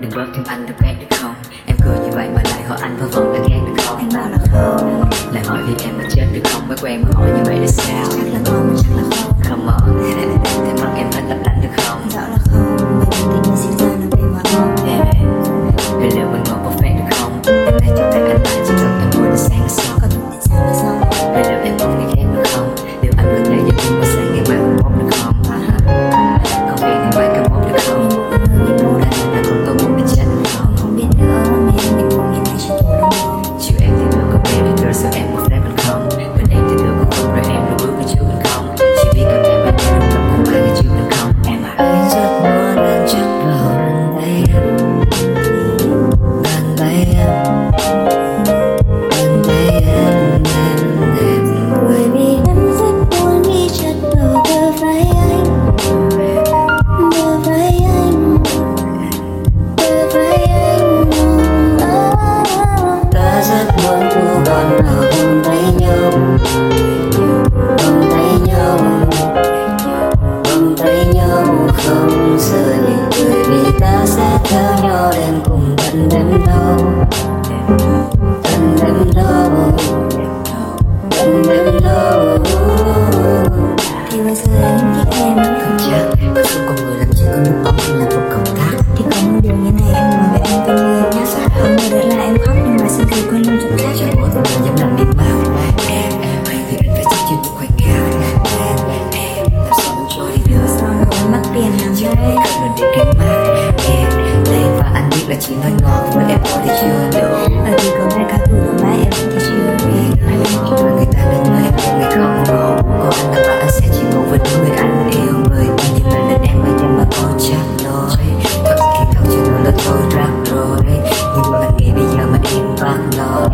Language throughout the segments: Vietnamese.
Đừng bớt thêm anh được ghét được không? Em cười như vậy mà lại hỏi anh vẫn vẫn là ghét được không? Anh bảo là không. Lại hỏi vì em mà chết được không? Mới quen mà hỏi như vậy là sao? comes to the chỉ nói ngọt với em có thể chưa được. Bởi vì có một cái thứ mà em thì chưa biết Rồi người ta đến nói em ngày không ngọt Còn anh là bạn sẽ chỉ ngủ với những người anh yêu Người. Ta nhìn lại đến em và em mà tôi chẳng nói Thật kỳ thật chưa nói là tôi ra rồi. Nhưng mà nghĩ bây giờ mà em vắng nói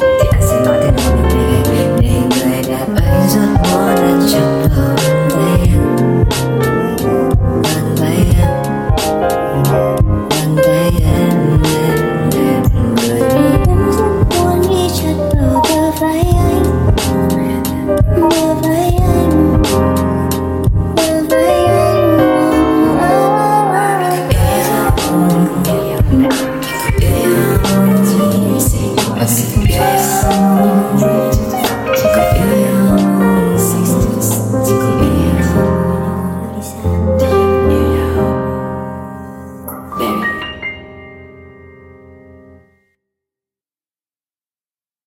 Thì anh sẽ nói thế nào nếu Để người đẹp ấy rất muốn anh chấp lời